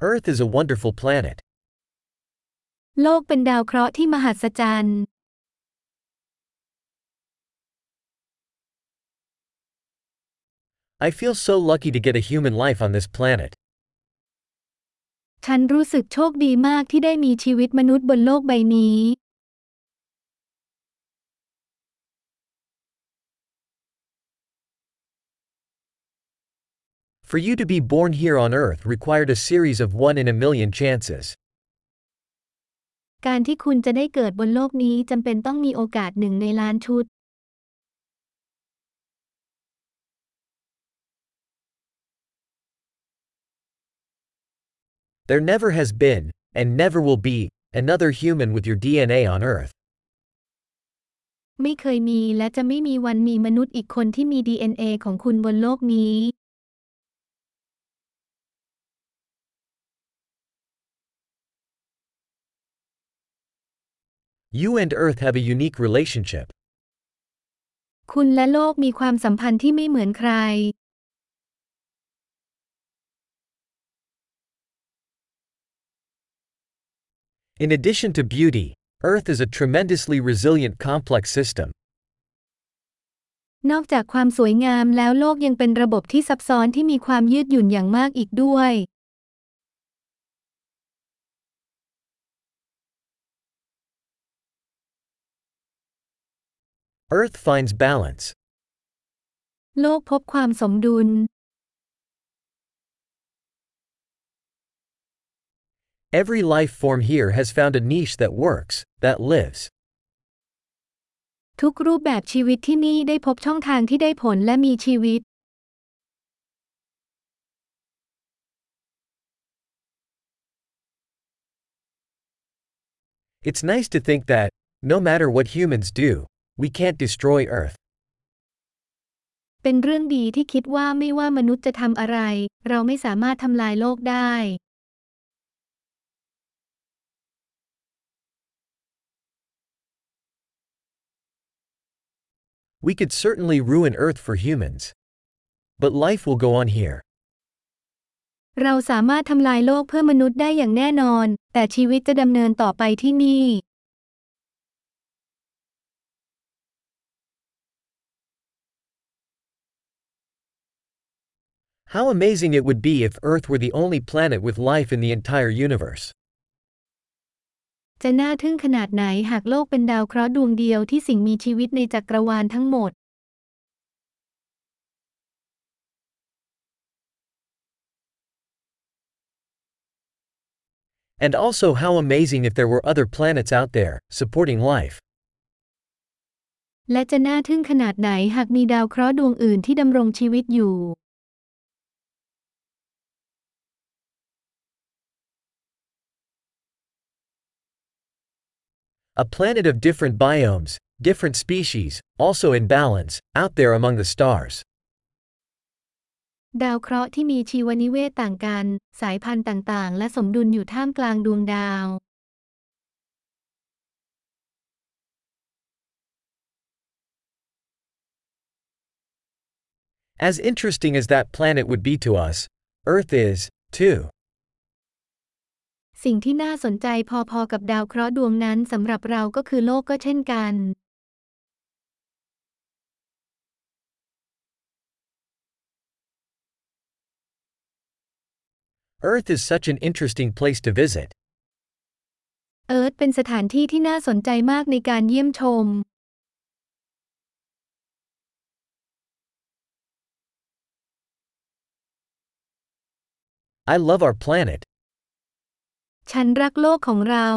Earth is a wonderful planet. โลกเป็นดาวเคราะห์ที่มหัศจรรย์ I feel so lucky to get a human life on this planet. ฉันรู้สึกโชคดีมากที่ได้มีชีวิตมนุษย์บนโลกใบนี้ For you to be born here on Earth required a series of one in a million chances. การที่คุณจะได้เกิดบนโลกนี้จำเป็นต้องมีโอกาสหนึ่งในล้านชุด There never has been, and never will be, another human with your DNA on Earth. ไม่เคยมีและจะไม่มีวันมีมนุษย์อีกคนที่มี DNA ของคุณบนโลกนี้ You and Earth have a unique relationship. คุณและโลกมีความสัมพันธ์ที่ไม่เหมือนใคร In addition to beauty, Earth is a tremendously resilient complex system. นอกจากความสวยงามแล้วโลกยังเป็นระบบที่ซับซ้อนที่มีความยืดหยุ่นอย่างมากอีกด้วย Earth finds balance. โลกพบความสมดุล Every life form here has found a niche that works, that lives. ทุกรูปแบบชีวิตที่นี่ได้พบช่องทางที่ได้ผลและมีชีวิต It's nice to think that, no matter what humans do, we can't destroy Earth. เป็นเรื่องดีที่คิดว่าไม่ว่ามนุษย์จะทำอะไร เราไม่สามารถทำลายโลกได้ We could certainly ruin Earth for humans. But life will go on here. เราสามารถทำลายโลกเพื่อมนุษย์ได้อย่างแน่นอน แต่ชีวิตจะดำเนินต่อไปที่นี่ How amazing it would be if Earth were the only planet with life in the entire universe. จะน่าทึ่งขนาดไหนหากโลกเป็นดาวเคราะห์ดวงเดียวที่สิ่งมีชีวิตในจักรวาลทั้งหมด And also how amazing if there were other planets out there, supporting life. และจะน่าทึ่งขนาดไหนหากมีดาวเคราะห์ดวงอื่นที่ดำรงชีวิตอยู่ A planet of different biomes, different species, also in balance, out there among the stars. ดาวเคราะห์ที่มีชีวนิเวศต่างกัน สายพันธุ์ต่างๆ และสมดุลอยู่ท่ามกลางดวงดาว As interesting as that planet would be to us, Earth is, too. สิ่งที่น่าสนใจพอๆกับดาวเคราะห์ดวงนั้นสำหรับเราก็คือโลกก็เช่นกัน Earth is such an interesting place to visit. เอิร์ธเป็นสถานที่ที่น่าสนใจมากในการเยี่ยมชม I love our planet. ฉันรักโลกของเรา